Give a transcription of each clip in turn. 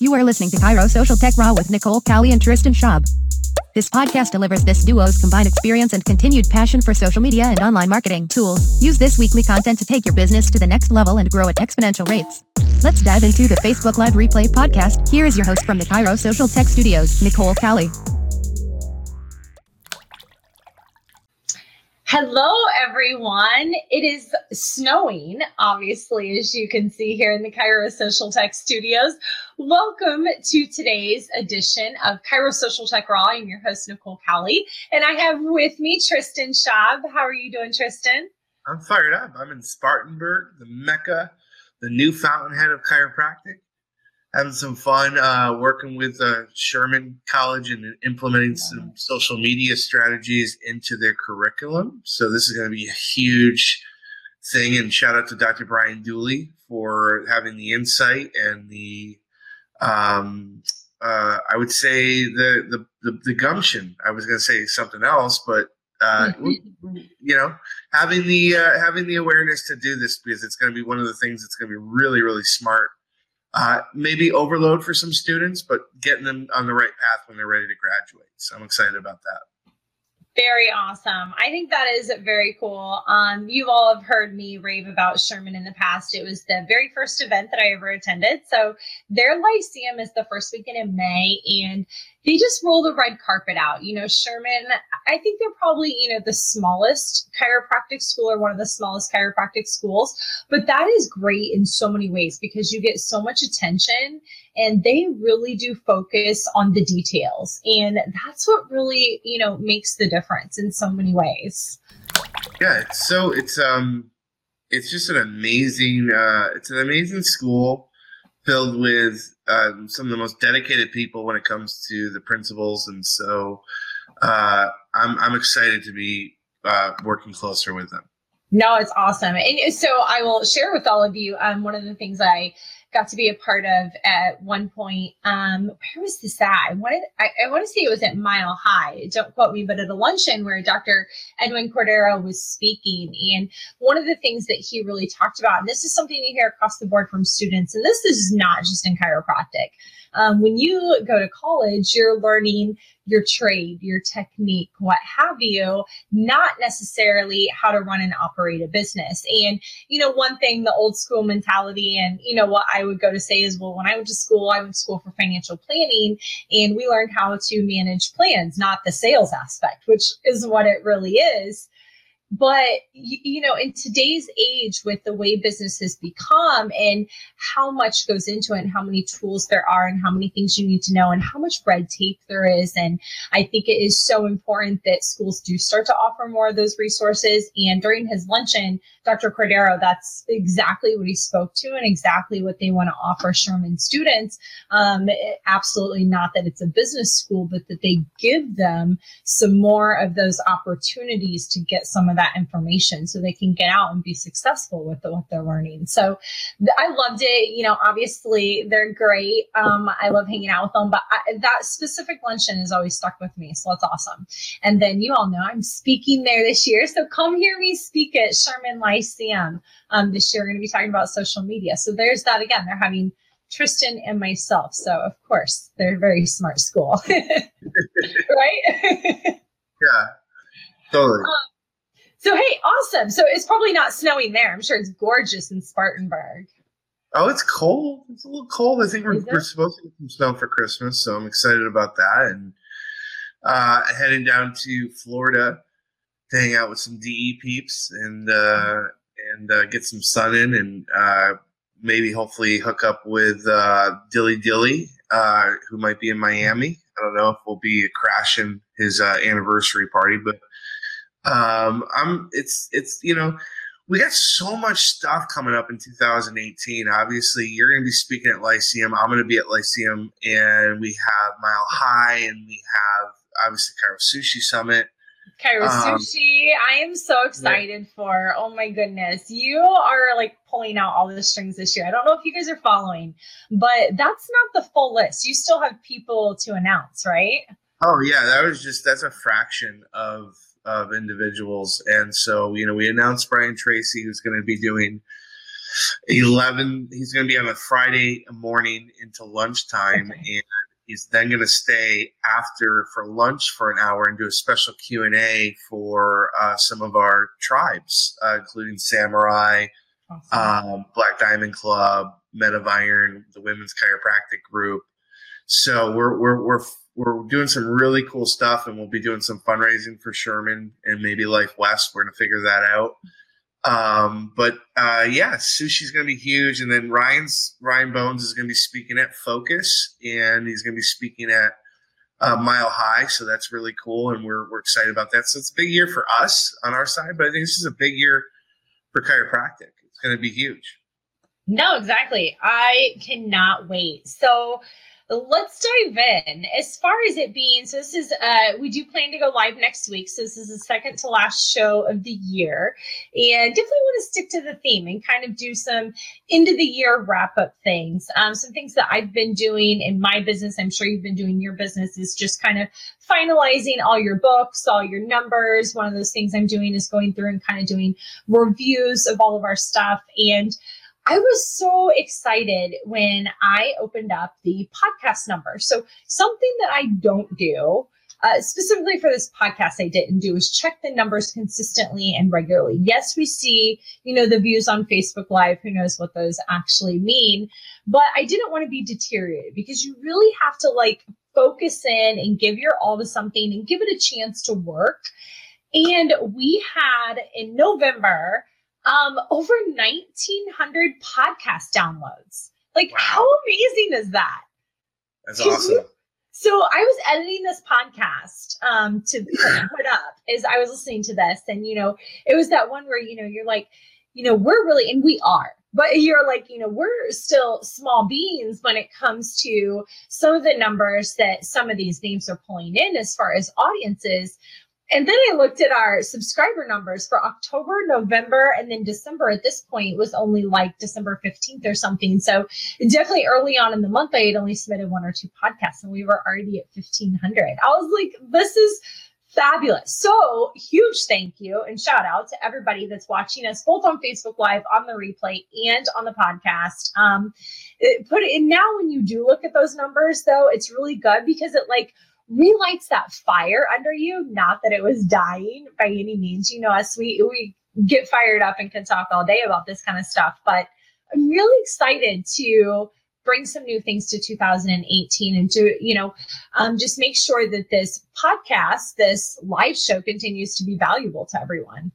You are listening to Chiro Social Tech Raw with Nicole Cowley and Tristan Schaub. This podcast delivers this duo's combined experience and continued passion for social media and online marketing tools. Use this weekly content to take your business to the next level and grow at exponential rates. Let's dive into the Facebook Live Replay podcast. Here is your host from the Chiro Social Tech Studios, Nicole Cowley. Hello, everyone. It is snowing, obviously, as you can see here in the Chiro Social Tech Studios. Welcome to today's edition of Chiro Social Tech Raw. I'm your host, Nicole Cowley, and I have with me Tristan Schaub. How are you doing, Tristan? I'm fired up. I'm in Spartanburg, the mecca, the new fountainhead of chiropractic having some fun uh, working with uh, Sherman College and implementing some social media strategies into their curriculum. So this is going to be a huge thing. And shout out to Dr. Brian Dooley for having the insight and the, um, uh, I would say the, the, the the gumption. I was going to say something else, but uh, you know, having the uh, having the awareness to do this because it's going to be one of the things that's going to be really really smart uh, maybe overload for some students, but getting them on the right path when they're ready to graduate. So I'm excited about that. Very awesome. I think that is very cool. Um, you all have heard me rave about Sherman in the past. It was the very first event that I ever attended. So their Lyceum is the first weekend in May, and they just roll the red carpet out. You know, Sherman, I think they're probably, you know, the smallest chiropractic school or one of the smallest chiropractic schools, but that is great in so many ways because you get so much attention and they really do focus on the details. And that's what really, you know, makes the difference in so many ways. Yeah, so it's um it's just an amazing uh it's an amazing school filled with um, some of the most dedicated people when it comes to the principals and so uh I'm I'm excited to be uh working closer with them. No, it's awesome. And so I will share with all of you um one of the things I got to be a part of at one point. Um, where was this at? I wanted, I, I want to say it was at Mile High. Don't quote me, but at a luncheon where Dr. Edwin Cordero was speaking. And one of the things that he really talked about, and this is something you hear across the board from students, and this is not just in chiropractic. Um, when you go to college, you're learning your trade, your technique, what have you, not necessarily how to run and operate a business. And, you know, one thing, the old school mentality, and, you know, what I would go to say is, well, when I went to school, I went to school for financial planning and we learned how to manage plans, not the sales aspect, which is what it really is but you, know in today's age with the way business has become and how much goes into it and how many tools there are and how many things you need to know and how much red tape there is and i think it is so important that schools do start to offer more of those resources. And during his luncheon dr cordero that's exactly what he spoke to and exactly what they want to offer sherman students. Um, absolutely not that it's a business school but that they give them some more of those opportunities to get some of that information so they can get out and be successful with the, what they're learning. So I loved it. You know, obviously they're great. Um, I love hanging out with them, but I, that specific luncheon has always stuck with me. So that's awesome. And then you all know I'm speaking there this year. So come hear me speak at Sherman Lyceum um, this year. We're going to be talking about social media. So there's that again. They're having Tristan and myself. So of course they're a very smart school, right? yeah, totally. Um, so hey, awesome. So it's probably not snowing there. I'm sure it's gorgeous in Spartanburg. Oh, it's cold. It's a little cold. I think we're, we're supposed to get some snow for Christmas, so I'm excited about that. And uh, heading down to Florida to hang out with some DE peeps and uh, and uh, get some sun in, and uh, maybe hopefully hook up with uh, Dilly Dilly, uh, who might be in Miami. I don't know if we'll be crashing his uh, anniversary party, but um, I'm it's it's you know we got so much stuff coming up in 2018. Obviously, you're going to be speaking at Lyceum. I'm going to be at Lyceum, and we have Mile High, and we have obviously Chiro Sushi Summit. Chiro um, Sushi, I am so excited yeah. for. Oh my goodness, you are like pulling out all the strings this year. I don't know if you guys are following, but that's not the full list. You still have people to announce, right? Oh yeah, that was just that's a fraction of of individuals. And so, you know, we announced Brian Tracy, who's going to be doing 11, he's going to be on a Friday morning into lunchtime. Okay. And he's then going to stay after for lunch for an hour and do a special q&a for uh, some of our tribes uh, including samurai awesome. um, black diamond club men of iron the women's chiropractic group so we're, we're, we're, we're doing some really cool stuff and we'll be doing some fundraising for sherman and maybe life west we're going to figure that out um, but uh, yeah, sushi's going to be huge, and then Ryan's Ryan Bones is going to be speaking at Focus, and he's going to be speaking at uh, Mile High, so that's really cool, and we're we're excited about that. So it's a big year for us on our side, but I think this is a big year for chiropractic. It's going to be huge. No, exactly. I cannot wait. So let's dive in. As far as it being, so this is, uh, we do plan to go live next week. So this is the second to last show of the year. And definitely want to stick to the theme and kind of do some end of the year wrap up things. Um, some things that I've been doing in my business, I'm sure you've been doing your business, is just kind of finalizing all your books, all your numbers. One of those things I'm doing is going through and kind of doing reviews of all of our stuff. And I was so excited when I opened up the podcast number. So, something that I don't do, uh, specifically for this podcast, I didn't do is check the numbers consistently and regularly. Yes, we see, you know, the views on Facebook Live. Who knows what those actually mean? But I didn't want to be deteriorated because you really have to like focus in and give your all to something and give it a chance to work. And we had in November, um, over 1,900 podcast downloads. Like, wow. how amazing is that? That's awesome. So I was editing this podcast um, to put up as I was listening to this, and you know, it was that one where you know you're like, you know, we're really, and we are, but you're like, you know, we're still small beings when it comes to some of the numbers that some of these names are pulling in as far as audiences. And then I looked at our subscriber numbers for October, November, and then December at this point was only like December 15th or something. So definitely early on in the month, I had only submitted one or two podcasts and we were already at 1500. I was like, this is fabulous. So huge thank you and shout out to everybody that's watching us both on Facebook Live, on the replay, and on the podcast. Um, it, put it in now when you do look at those numbers though, it's really good because it like relights that fire under you. Not that it was dying by any means. You know, us, we, we get fired up and can talk all day about this kind of stuff. But I'm really excited to bring some new things to 2018 and to, you know, um, just make sure that this podcast, this live show continues to be valuable to everyone.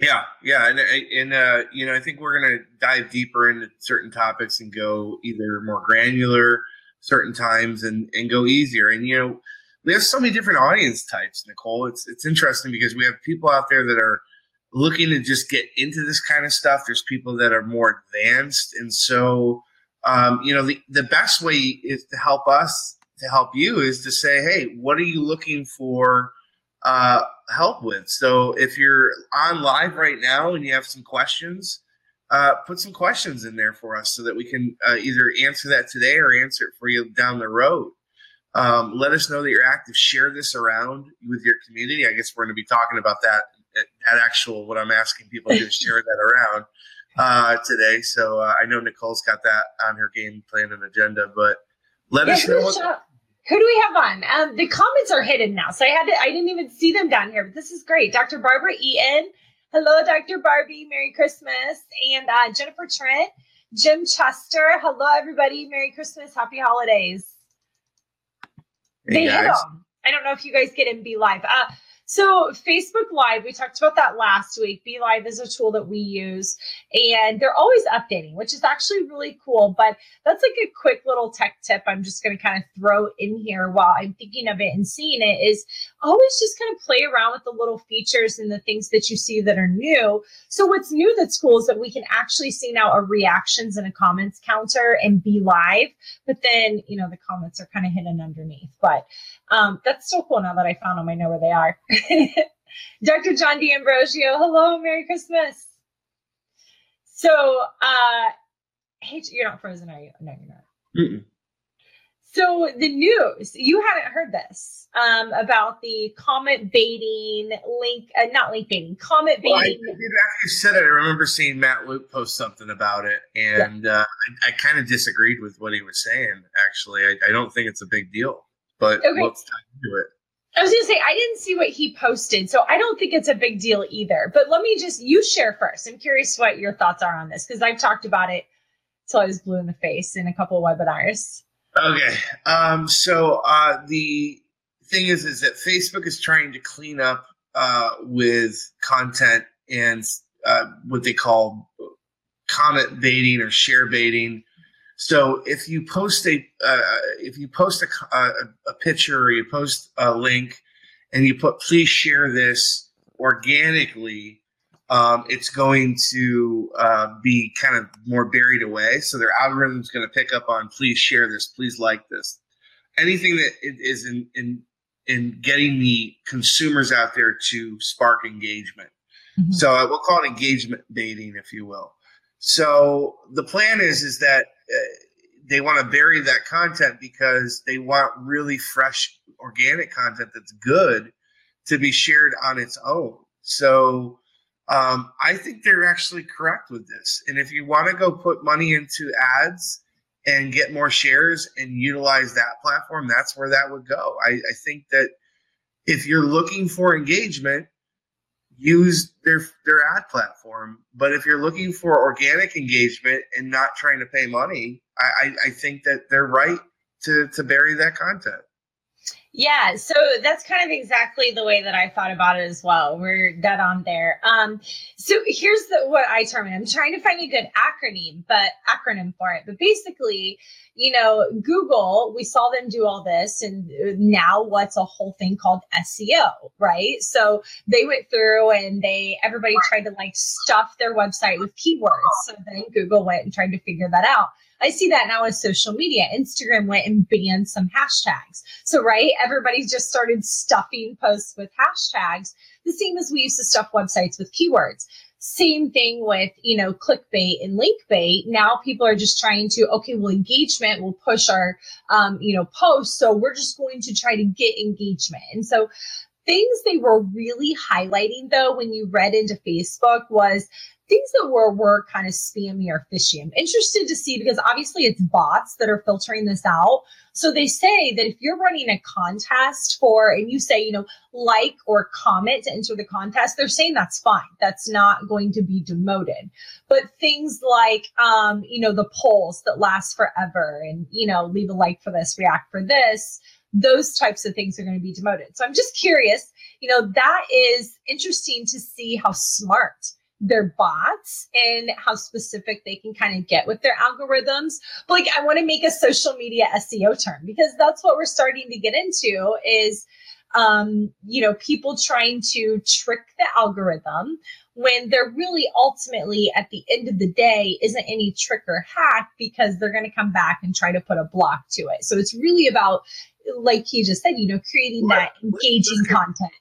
Yeah, yeah, and and uh, you know, I think we're gonna dive deeper into certain topics and go either more granular certain times and and go easier. And you know, we have so many different audience types, Nicole. It's it's interesting because we have people out there that are looking to just get into this kind of stuff. There's people that are more advanced, and so um, you know, the the best way is to help us to help you is to say, hey, what are you looking for? Uh, help with. So if you're on live right now and you have some questions, uh, put some questions in there for us so that we can uh, either answer that today or answer it for you down the road. Um, let us know that you're active. Share this around with your community. I guess we're going to be talking about that at, actual what I'm asking people to share that around uh, today. So uh, I know Nicole's got that on her game plan and agenda, but let yeah, us know. What- who do we have on? Um, the comments are hidden now, so I had to. I didn't even see them down here, but this is great. Dr. Barbara Eaton, Hello, Dr. Barbie. Merry Christmas. And uh, Jennifer Trent, Jim Chester. Hello, everybody. Merry Christmas. Happy holidays. Hey, they guys. hit them. I don't know if you guys get in Be Live. Uh, so, Facebook Live, we talked about that last week. Be Live is a tool that we use, and they're always updating, which is actually really cool. But that's like a quick little tech tip I'm just going to kind of throw in here while I'm thinking of it and seeing it is always just kind of play around with the little features and the things that you see that are new. So, what's new that's cool is that we can actually see now a reactions and a comments counter and Be Live, but then, you know, the comments are kind of hidden underneath. But um, that's so cool now that I found them. I know where they are. Dr. John D'Ambrosio, hello, Merry Christmas. So, uh, hey, you're not frozen, are you? No, you're not. Mm-mm. So the news, you hadn't heard this um, about the comment baiting link, uh, not link baiting, comment baiting. Well, I, after you said it, I remember seeing Matt Luke post something about it, and yeah. uh, I, I kind of disagreed with what he was saying. Actually, I, I, don't think it's a big deal, but okay. let's dive into it. I was going to say, I didn't see what he posted, so I don't think it's a big deal either. But let me just, you share first. I'm curious what your thoughts are on this because I've talked about it till I was blue in the face in a couple of webinars. Okay. Um, so uh, the thing is, is that Facebook is trying to clean up uh, with content and uh, what they call comment baiting or share baiting. So if you post a uh, if you post a, a, a picture or you post a link and you put please share this organically um, it's going to uh, be kind of more buried away. So their algorithm is going to pick up on please share this, please like this. Anything that is in, in, in getting the consumers out there to spark engagement. Mm-hmm. So uh, we'll call it engagement baiting, if you will. So the plan is is that uh, they want to bury that content because they want really fresh organic content that's good to be shared on its own. So um, I think they're actually correct with this. And if you want to go put money into ads and get more shares and utilize that platform, that's where that would go. I, I think that if you're looking for engagement, use their their ad platform. But if you're looking for organic engagement and not trying to pay money, I, I, I think that they're right to to bury that content. Yeah, so that's kind of exactly the way that I thought about it as well. We're dead on there. Um, so here's the what I term it. I'm trying to find a good acronym, but acronym for it. But basically, you know, Google, we saw them do all this, and now what's a whole thing called SEO, right? So they went through and they everybody tried to like stuff their website with keywords. So then Google went and tried to figure that out. I see that now with social media. Instagram went and banned some hashtags. So, right, everybody just started stuffing posts with hashtags, the same as we used to stuff websites with keywords. Same thing with, you know, clickbait and link bait. Now people are just trying to, okay, well, engagement will push our, um, you know, posts. So we're just going to try to get engagement. And so things they were really highlighting though, when you read into Facebook was things that were were kind of spammy or fishy. I'm interested to see because obviously it's bots that are filtering this out. So they say that if you're running a contest for and you say, you know, like or comment to enter the contest, they're saying that's fine. That's not going to be demoted. But things like um, you know, the polls that last forever and, you know, leave a like for this, react for this, those types of things are going to be demoted. So I'm just curious, you know, that is interesting to see how smart their bots and how specific they can kind of get with their algorithms. But like I want to make a social media SEO term because that's what we're starting to get into is um, you know, people trying to trick the algorithm when there really ultimately at the end of the day isn't any trick or hack because they're going to come back and try to put a block to it. So it's really about, like he just said, you know, creating that engaging content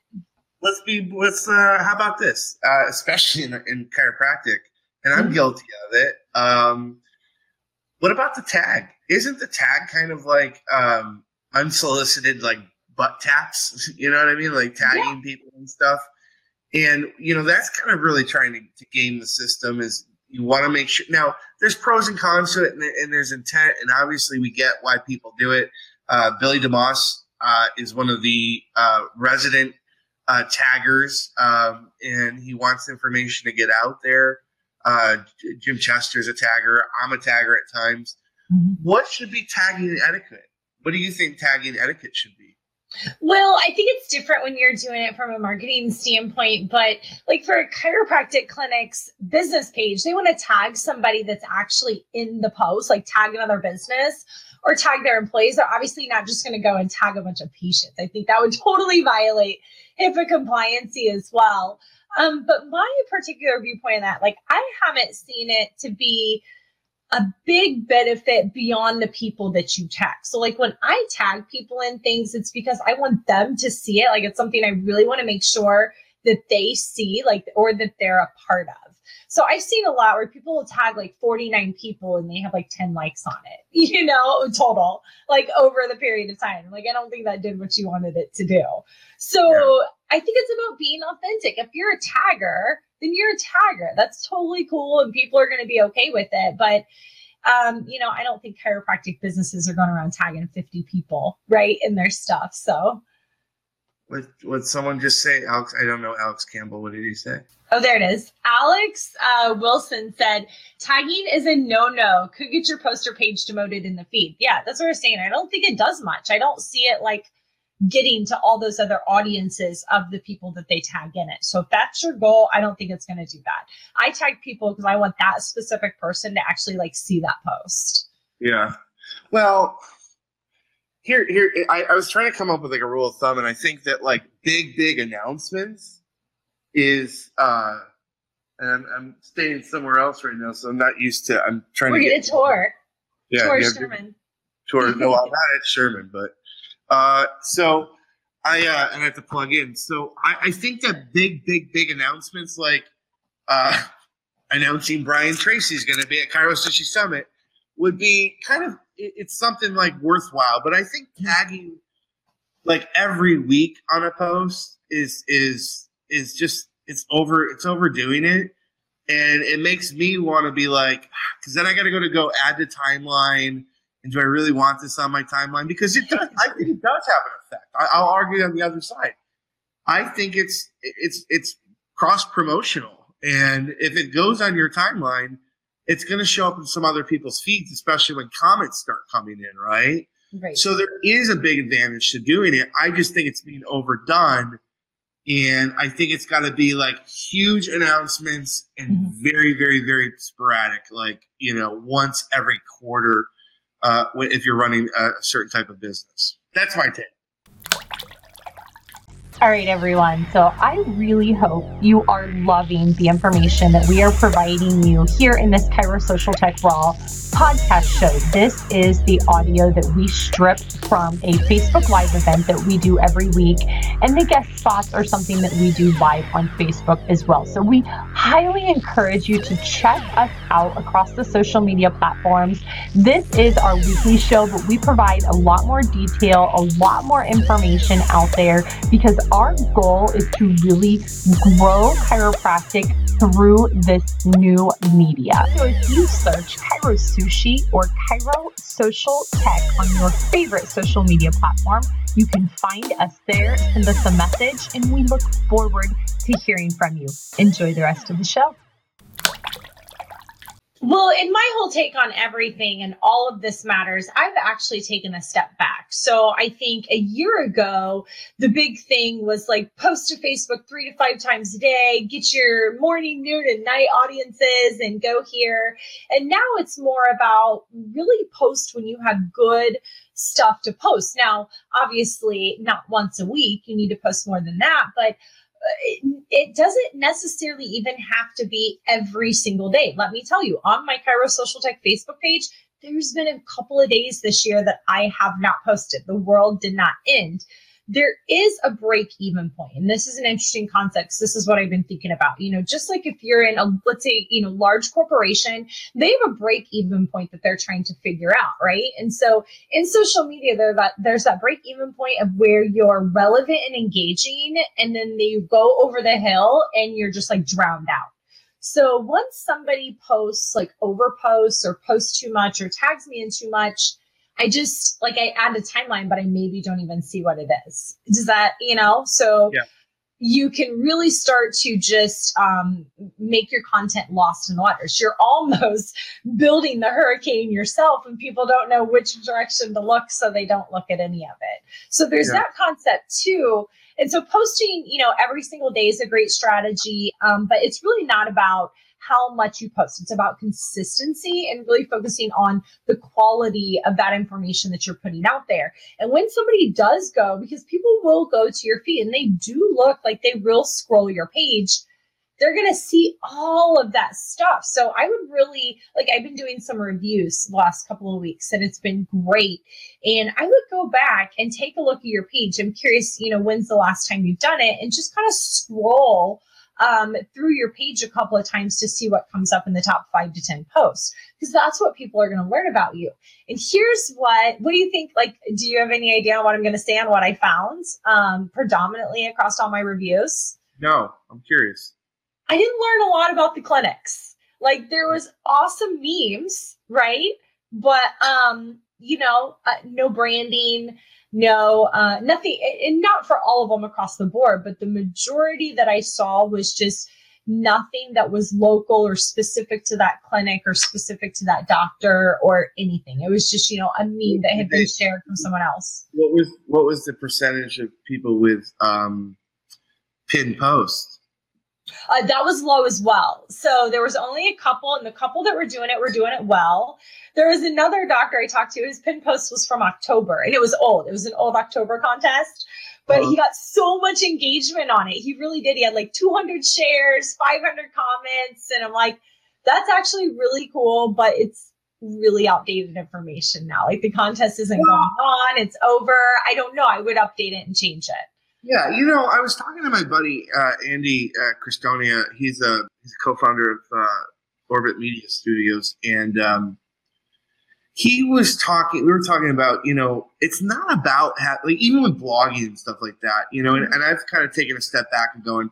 let's be let's uh how about this? Uh especially in, in chiropractic and i'm mm-hmm. guilty of it. Um what about the tag? Isn't the tag kind of like um unsolicited like butt taps? You know what i mean? Like tagging yeah. people and stuff. And you know that's kind of really trying to, to game the system is you want to make sure now there's pros and cons to it and, and, there's intent and obviously we get why people do it. Uh, billy demoss uh, is one of the uh, resident uh, taggers, um, and he wants information to get out there. Uh, Jim Chester's a tagger. I'm a tagger at times. Mm-hmm. What should be tagging etiquette? What do you think tagging etiquette should be? Well, I think it's different when you're doing it from a marketing standpoint, but like for a chiropractic clinic's business page, they want to tag somebody that's actually in the post, like tag another business or tag their employees. They're obviously not just going to go and tag a bunch of patients. I think that would totally violate HIPAA compliancy as well. Um, but my particular viewpoint on that, like I haven't seen it to be a big benefit beyond the people that you tag. So like when I tag people in things, it's because I want them to see it. Like it's something I really want to make sure that they see, like, or that they're a part of. So I've seen a lot where people will tag like 49 people and they have like 10 likes on it, you know, total, like over the period of time. Like, I don't think that did what you wanted it to do. So yeah. I think it's about being authentic. If you're a tagger, then you're a tagger. That's totally cool and people are going to be okay with it. But um, you know, I don't think chiropractic businesses are going around tagging 50 people, right, in their stuff. So what would someone just say? Alex, I don't know Alex Campbell. What did he say? Oh, there it is. Alex uh, Wilson said tagging is a no-no. Could get your poster page demoted in the feed. Yeah, that's what we're saying. I don't think it does much. I don't see it like getting to all those other audiences of the people that they tag in it. So if that's your goal, I don't think it's going to do that. I tag people because I want that specific person to actually like see that post. Yeah. Well, here, here, I, I was trying to come up with like a rule of thumb, and I think that like big, big announcements is, uh, and I'm, I'm staying somewhere else right now, so I'm not used to. I'm trying We're to get a tour. Yeah, tour yeah, Sherman. Tour. No, I'm not at Sherman, but uh, so I uh, and I have to plug in. So I, I think that big, big, big announcements like uh, announcing Brian Tracy's going to be at Chiro Sushi Summit would be kind of it's something like worthwhile. But I think hmm. tagging like every week on a post is is is just it's over it's overdoing it and it makes me want to be like ah, because then i gotta go to go add to timeline and do I really want this on my timeline? Because it does. I think it does have an effect. I, will argue on the other side. I think it's it's it's cross promotional, and if it goes on your timeline, it's going to show up in some other people's feeds, especially when comments start coming in, right? Right. So there is a big advantage to doing it. I just think it's being overdone. And I think it's got to be like huge announcements and mm-hmm. very, very, very sporadic, like, you know, once every quarter uh, if you're running a certain type of business. That's my take. All right, everyone. So I really hope you are loving the information that we are providing you here in this Social Tech Raw podcast show. This is the audio that we strip from a Facebook Live event that we do every week. And the guest spots are something that we do live on Facebook as well. So we highly encourage you to check us out across the social media platforms. This is our weekly show, but we provide a lot more detail, a lot more information out there because our goal is to really grow chiropractic through this new media. So if you search Chiro Sushi or Chiro Social Tech on your favorite social media platform, you can find us there, send us a message, and we look forward to hearing from you. Enjoy the rest of the show. Well, in my whole take on everything and all of this matters, I've actually taken a step back. So I think a year ago, the big thing was like post to Facebook three to five times a day, get your morning, noon, and night audiences and go here. And now it's more about really post when you have good stuff to post. Now, obviously, not once a week, you need to post more than that, but Uh, it, it, doesn't necessarily even have to be every single day. Let me tell you, on my Chiro Social Tech Facebook page, there's been a couple of days this year that I have not posted. The world did not end there is a break even point and this is an interesting concept this is what i've been thinking about. You know just like if you're in a let's say you know large corporation they have a break even point that they're trying to figure out right? And so in social media there that there's that break even point of where you're relevant and engaging and then they go over the hill and you're just like drowned out. So once somebody posts like over posts or posts too much or tags me in too much I just like I add a timeline, but I maybe don't even see what it is. Does that, you know? So yeah. you can really start to just um, make your content lost in the waters. You're almost building the hurricane yourself, and people don't know which direction to look, so they don't look at any of it. So there's yeah. that concept too. And so posting, you know, every single day is a great strategy, um, but it's really not about how much you post. It's about consistency and really focusing on the quality of that information that you're putting out there. And when somebody does go, because people will go to your feed and they do look like they will scroll your page, they're going to see all of that stuff. So I would really like, I've been doing some reviews the last couple of weeks and it's been great. And I would go back and take a look at your page. I'm curious, you know, when's the last time you've done it and just kind of scroll um, through your page a couple of times to see what comes up in the top five to 10 posts, because that's what people are going to learn about you. And here's what, what do you think? Like, do you have any idea on what I'm going to say on what I found um, predominantly across all my reviews? No, I'm curious. I didn't learn a lot about the clinics. Like, there was awesome memes, right? But, um, you know, uh, no branding, no uh, nothing and not for all of them across the board but the majority that i saw was just nothing that was local or specific to that clinic or specific to that doctor or anything. It was just you know a meme that had been shared from someone else. What was what was the percentage of people with um pin posts uh, that was low as well. So there was only a couple, and the couple that were doing it were doing it well. There was another doctor I talked to. His pin post was from October, and it was old. It was an old October contest, but uh-huh. he got so much engagement on it. He really did. He had like 200 shares, 500 comments, and I'm like, that's actually really cool, but it's really outdated information now. Like the contest isn't going on; it's over. I don't know. I would update it and change it. Yeah, you know, I was talking to my buddy uh, Andy uh, Crestodina. He's a he's a co-founder of uh, Orbit Media Studios, and um, he was talking. We were talking about, you know, it's not about ha- like even with blogging and stuff like that, you know. And, and I've kind of taken a step back and going,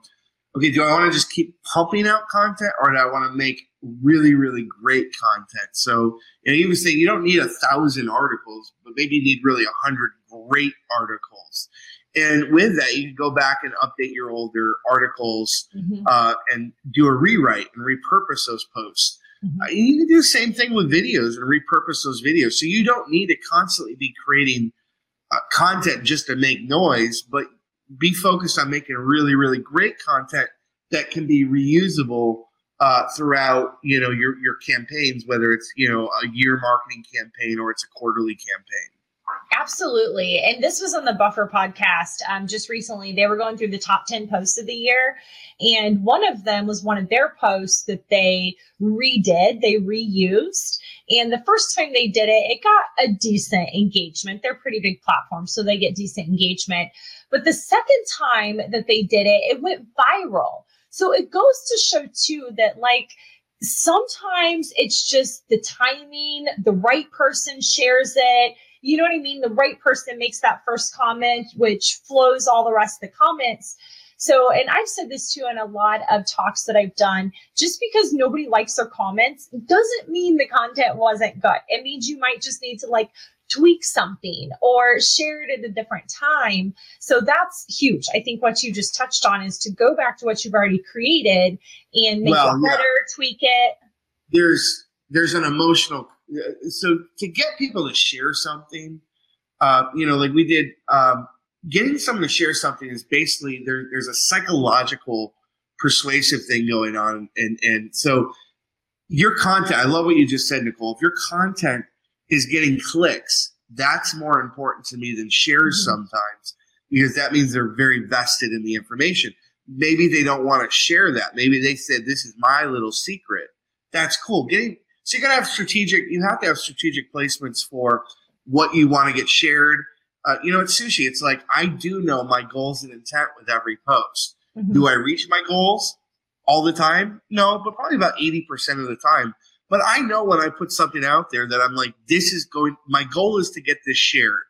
okay, do I want to just keep pumping out content, or do I want to make really, really great content? So, you know, he was saying you don't need a thousand articles, but maybe you need really a hundred great articles. And with that, you can go back and update your older articles mm-hmm. uh, and do a rewrite and repurpose those posts. Mm-hmm. Uh, you can do the same thing with videos and repurpose those videos. So you don't need to constantly be creating uh, content just to make noise, but be focused on making really, really great content that can be reusable uh, throughout, you know, your your campaigns, whether it's you know a year marketing campaign or it's a quarterly campaign. Absolutely. And this was on the Buffer podcast um, just recently. They were going through the top 10 posts of the year. And one of them was one of their posts that they redid, they reused. And the first time they did it, it got a decent engagement. They're pretty big platforms, so they get decent engagement. But the second time that they did it, it went viral. So it goes to show too that, like, sometimes it's just the timing, the right person shares it you know what I mean? The right person makes that first comment, which flows all the rest of the comments. So, and I've said this too in a lot of talks that I've done. Just because nobody likes their comments doesn't mean the content wasn't good. It means you might just need to like tweak something or share it at a different time. So that's huge. I think what you just touched on is to go back to what you've already created and make well, it better, yeah. tweak it. There's there's an emotional so to get people to share something, uh, you know, like we did, um, getting someone to share something is basically there, there's a psychological persuasive thing going on, and and so your content. I love what you just said, Nicole. If your content is getting clicks, that's more important to me than shares mm-hmm. sometimes because that means they're very vested in the information. Maybe they don't want to share that. Maybe they said this is my little secret. That's cool. Getting so you got to have strategic. You have to have strategic placements for what you want to get shared. Uh, you know, it's sushi. It's like I do know my goals and intent with every post. Mm-hmm. Do I reach my goals all the time? No, but probably about eighty percent of the time. But I know when I put something out there that I'm like, this is going. My goal is to get this shared,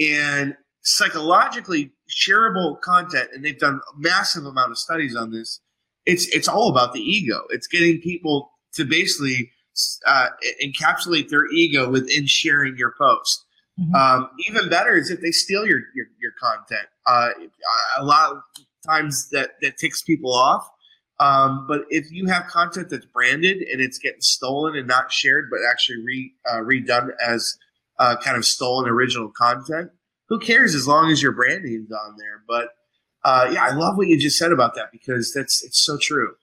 and psychologically shareable content. And they've done a massive amount of studies on this. It's it's all about the ego. It's getting people to basically uh, encapsulate their ego within sharing your post. Mm-hmm. Um, even better is if they steal your your, your content. Uh, a lot of times that that ticks people off. Um, but if you have content that's branded and it's getting stolen and not shared, but actually re, uh, redone as uh, kind of stolen original content, who cares as long as your branding's on there? But uh, yeah, I love what you just said about that because that's it's so true.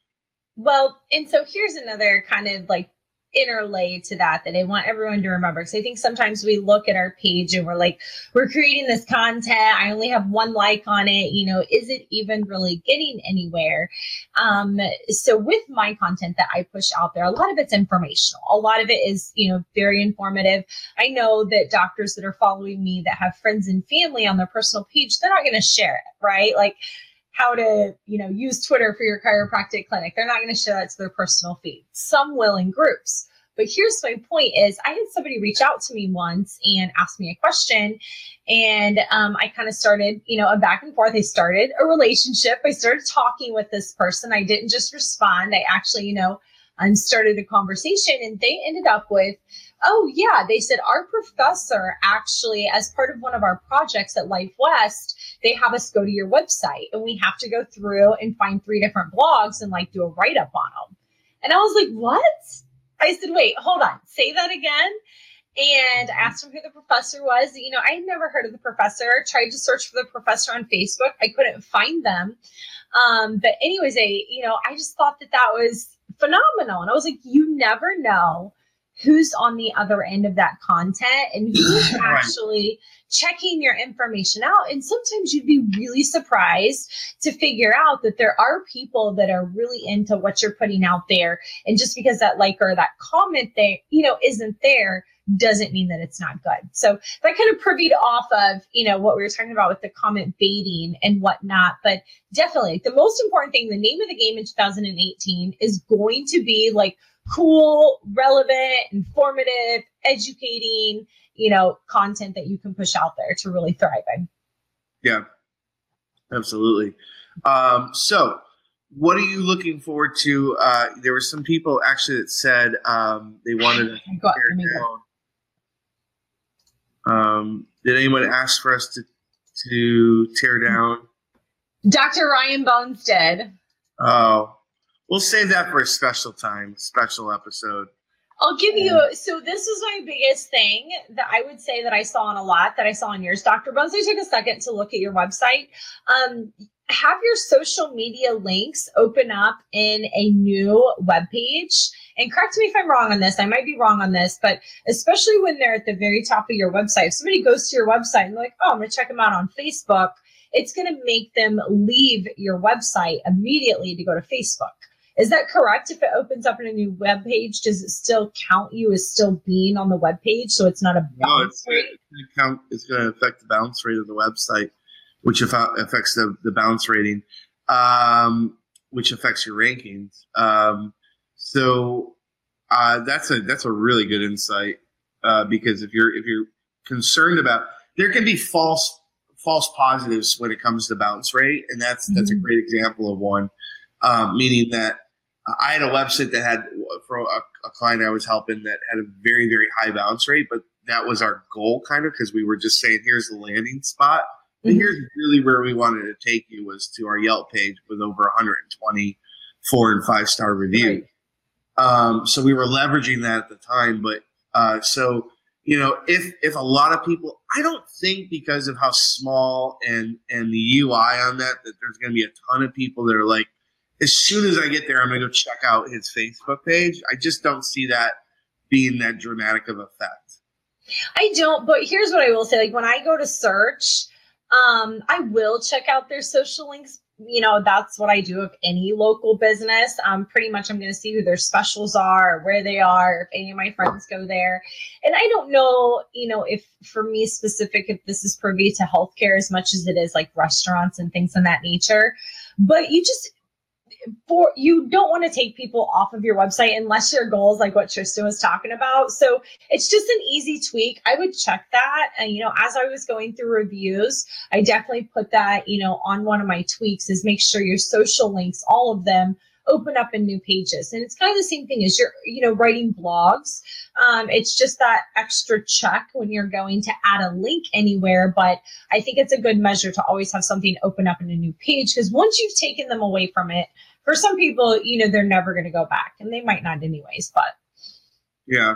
Well, and so here's another kind of like interlay to that that I want everyone to remember. Because I think sometimes we look at our page and we're like, we're creating this content. I only have one like on it. You know, is it even really getting anywhere? Um, so with my content that I push out there, a lot of it's informational. A lot of it is, you know, very informative. I know that doctors that are following me that have friends and family on their personal page, they're not going to share it, right? Like, how to, you know, use Twitter for your chiropractic clinic. They're not going to share that to their personal feed. Some will in groups. But here's my point is I had somebody reach out to me once and ask me a question. And um, I kind of started, you know, a back and forth. I started a relationship. I started talking with this person. I didn't just respond. I actually, you know, and started a conversation and they ended up with oh yeah they said our professor actually as part of one of our projects at life west they have us go to your website and we have to go through and find three different blogs and like do a write-up on them and i was like what I said, wait, hold on, say that again. And asked him who the professor was. You know, I had never heard of the professor. Tried to search for the professor on Facebook. I couldn't find them. Um, but anyways, I, you know, I just thought that that was phenomenal. And I was like, you never know who's on the other end of that content and who's actually checking your information out. And sometimes you'd be really surprised to figure out that there are people that are really into what you're putting out there. And just because that like or that comment there, you know, isn't there doesn't mean that it's not good. So that kind of privied off of, you know, what we were talking about with the comment baiting and whatnot. But definitely the most important thing, the name of the game in 2018 is going to be like cool, relevant, informative, educating, you know, content that you can push out there to really thrive in. Yeah, absolutely. Um, so, what are you looking forward to? Uh, there were some people actually that said um, they wanted to go, down. Um, did anyone ask for us to to tear down? Dr. Ryan Bones did. Oh, we'll save that for a special time, special episode. I'll give you. So this was my biggest thing that I would say that I saw on a lot that I saw on yours, Dr. Bones. I took a second to look at your website. Um, have your social media links open up in a new web page. And correct me if I'm wrong on this. I might be wrong on this, but especially when they're at the very top of your website, if somebody goes to your website and they're like, "Oh, I'm going to check them out on Facebook," it's going to make them leave your website immediately to go to Facebook. Is that correct? If it opens up in a new web page, does it still count you as still being on the web page? So it's not a no, it's, going to count. It's going to affect the bounce rate of the website, which affects the, the bounce rating, um, which affects your rankings. Um, so uh, that's a that's a really good insight uh, because if you're if you're concerned about there can be false false positives when it comes to bounce rate, and that's that's mm-hmm. a great example of one. Um, meaning that I had a website that had for a, a, client I was helping that had a very very high bounce rate, but that was our goal kind of because we were just saying here's the landing spot. But mm-hmm. here's really where we wanted to take you was to our Yelp page with over 120 four and five star reviews. Right. Um, so we were leveraging that at the time, but uh, so you know if if a lot of people, I don't think because of how small and and the UI on that that there's going to be a ton of people that are like as soon as I get there, I'm going to go check out his Facebook page. I just don't see that being that dramatic of effect. I don't, but here's what I will say. Like when I go to search, um, I will check out their social links. You know, that's what I do of any local business. Um, pretty much I'm going to see who their specials are, where they are, if any of my friends go there. And I don't know, you know, if for me specific, if this is privy to healthcare as much as it is like restaurants and things of that nature. But you just, for you don't want to take people off of your website unless your goal is like what Tristan was talking about. So it's just an easy tweak. I would check that. And you know, as I was going through reviews, I definitely put that, you know, on one of my tweaks is make sure your social links, all of them open up in new pages. And it's kind of the same thing as you're, you know, writing blogs. Um, it's just that extra check when you're going to add a link anywhere. But I think it's a good measure to always have something open up in a new page because once you've taken them away from it, for some people, you know, they're never going to go back, and they might not anyways. But yeah,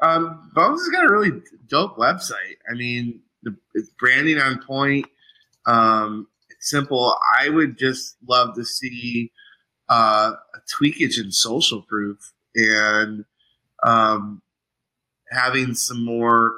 um, Bones has got a really dope website. I mean, the it's branding on point. Um, it's simple. I would just love to see uh, a tweakage in social proof and um, having some more.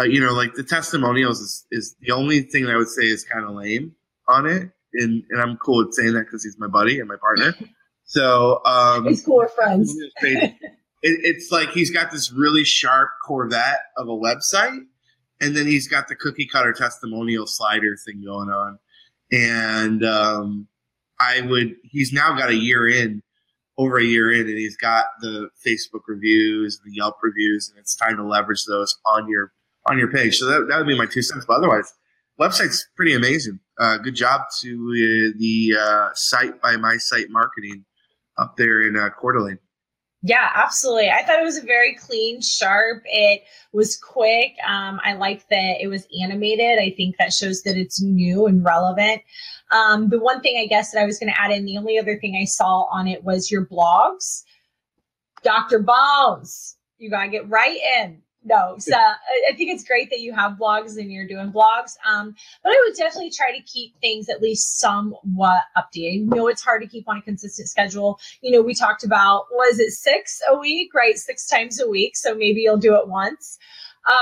Uh, you know, like the testimonials is, is the only thing I would say is kind of lame on it and, and I'm cool with saying that because he's my buddy and my partner. So um, he's cool friends. it, it's like he's got this really sharp Corvette of a website, and then he's got the cookie cutter testimonial slider thing going on. and um, I would. He's now got a year in, over a year in, and he's got the Facebook reviews, the Yelp reviews, and it's time to leverage those on your on your page. So that, that would be my two cents. But otherwise, website's pretty amazing. Uh, good job to uh, the uh, site by my site marketing up there in uh, Coeur d'Alene. Yeah, absolutely. I thought it was very clean, sharp. It was quick. Um, I like that it was animated. I think that shows that it's new and relevant. Um, the one thing I guess that I was going to add in, the only other thing I saw on it was your blogs. Dr. Bones, you got to get right in no so i think it's great that you have blogs and you're doing blogs um, but i would definitely try to keep things at least somewhat updated. You know it's hard to keep on a consistent schedule. You know we talked about was it six a week right? Six times a week so maybe you'll do it once.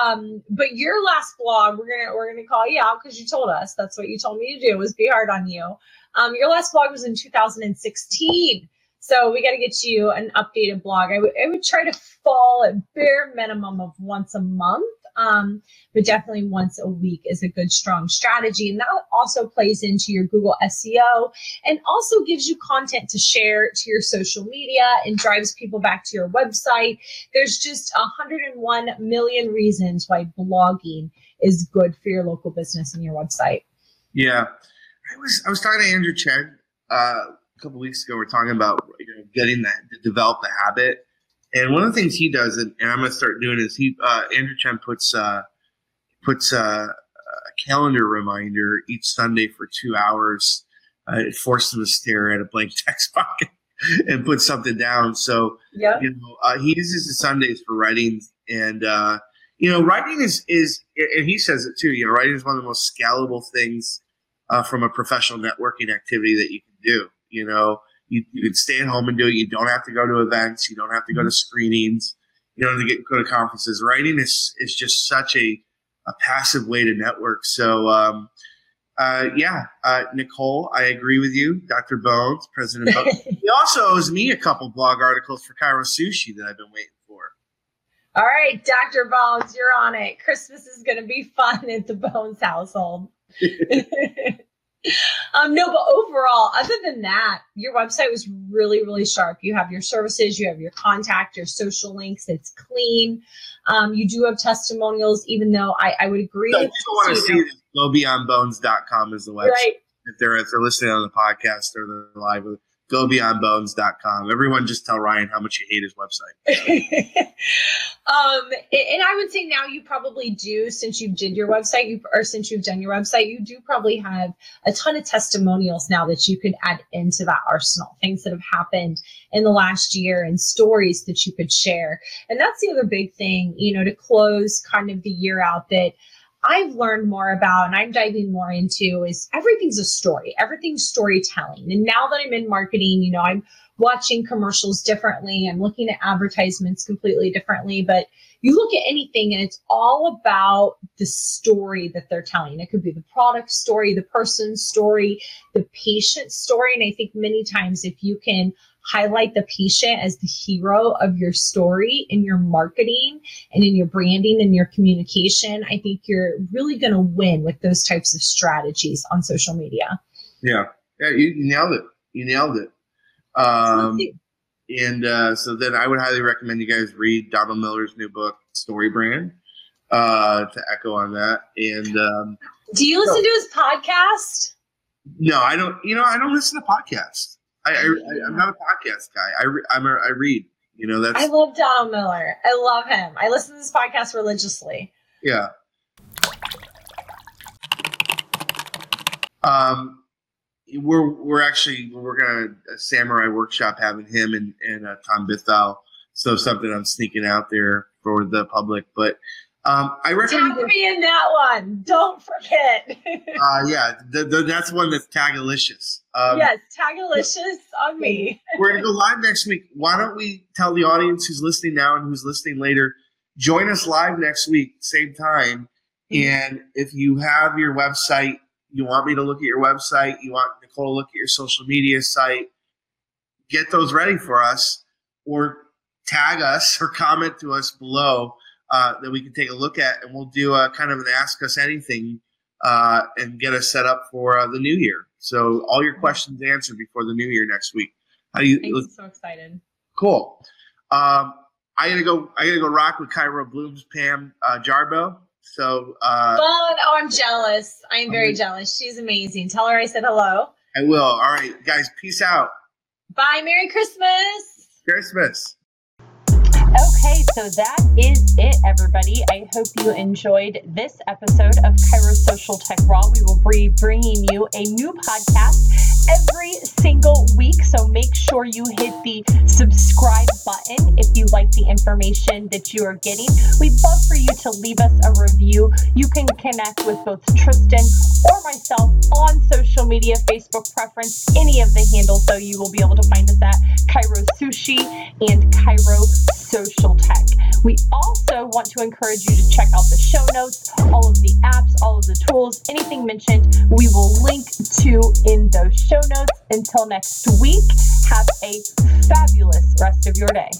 Um, but your last blog we're gonna we're gonna call you out because you told us. That's what you told me to do was be hard on you. Um, your last blog was in 2016 so we got to get you an updated blog. I, w- I would try to fall at bare minimum of once a month. Um, but definitely once a week is a good strong strategy. And that also plays into your Google SEO and also gives you content to share to your social media and drives people back to your website. There's just 101 million reasons why blogging is good for your local business and your website. Yeah. I was I was talking to Andrew Chen uh, a couple weeks ago. We are talking about you know, getting that to develop the habit. And one of the things he does, and, and I'm going to start doing, is he uh, Andrew Chen puts uh, puts uh, a calendar reminder each Sunday for two hours. Uh, it forces him to stare at a blank text pocket and put something down. So yeah, you know, uh, he uses the Sundays for writing, and uh, you know, writing is is, and he says it too. You know, writing is one of the most scalable things uh, from a professional networking activity that you can do. You know, you, you can stay at home and do it. You don't have to go to events. You don't have to go to screenings. You don't have to get go to conferences. Writing is is just such a a passive way to network. So, um, uh, yeah, uh, Nicole, I agree with you. Dr. Bones, President Bones. he also owes me a couple blog articles for Chiro Sushi that I've been waiting for. All right, Dr. Bones, you're on it. Christmas is going to be fun at the Bones household. um, no, but overall, other than that, your website was really, really sharp. You have your services, you have your contact, your social links. It's clean. Um, you do have testimonials, even though I, I would agree. So with you want to see this, gobeyondbones.com is the website. Right. If they're if they're listening on the podcast or they're live, gobeyondbones.com. Everyone just tell Ryan how much you hate his website. um, and I would say now you probably do, since you did your website, you or since you've done your website, you do probably have a ton of testimonials now that you could add into that arsenal, things that have happened in the last year and stories that you could share. And that's the other big thing, you know, to close kind of the year out that I've learned more about and I'm diving more into is everything's a story. Everything's storytelling. And now that I'm in marketing, you know, I'm watching commercials differently. I'm looking at advertisements completely differently. But you look at anything and it's all about the story that they're telling. It could be the product story, the person's story, the patient story. And I think many times if you can highlight the patient as the hero of your story in your marketing and in your branding and your communication, I think you're really going to win with those types of strategies on social media. Yeah. Yeah, you, you nailed it. You nailed it. Um, and uh, so then I would highly recommend you guys read Donald Miller's new book, StoryBrand, uh, to echo on that. And um, do you listen so, to his podcast? No, I don't. You know, I don't listen to podcasts. I, I, am not a podcast guy. I, re, I'm a, I read. You know, that's. I love Donald Miller. I love him. I listen to this podcast religiously. Yeah. Um, we're we're actually we're gonna a samurai workshop having him and and uh, Tom Bithell. So something I'm sneaking out there for the public, but um, I recommend tag me in that one. Don't forget. uh, yeah, the, the, that's one that's tagalicious. Um, yes, tagalicious on me. we're gonna go live next week. Why don't we tell the audience who's listening now and who's listening later? Join us live next week, same time. Mm-hmm. And if you have your website, you want me to look at your website, you want Nicole to look at your social media site, get those ready for us, or tag us or comment to us below uh, that we can take a look at, and we'll do a kind of an ask us anything uh, and get us set up for uh, the new year. So all your questions answered before the new year next week. How do you? I'm so excited. Cool. Um, I gotta go. I gotta go rock with Chiro Blooms, Pam uh, Jarbo. So uh, Fun. Oh, I'm jealous. I am very jealous. She's amazing. Tell her I said hello. I will. All right, guys. Peace out. Bye. Merry Christmas. Christmas. Okay, so that is it, everybody. I hope you enjoyed this episode of Chiro Social Tech Raw. We will be bringing you a new podcast every single week, so make sure you hit the subscribe button if you like the information that you are getting. We'd love for you to leave us a review. You can connect with both Tristan or myself on social media, Facebook preference, any of the handles, so you will be able to find us at Chiro Sushi and Chiro Social Tech. We also want to encourage you to check out the show notes, all of the apps, all of the tools, anything mentioned, we will link to in those show notes. Until next week, have a fabulous rest of your day.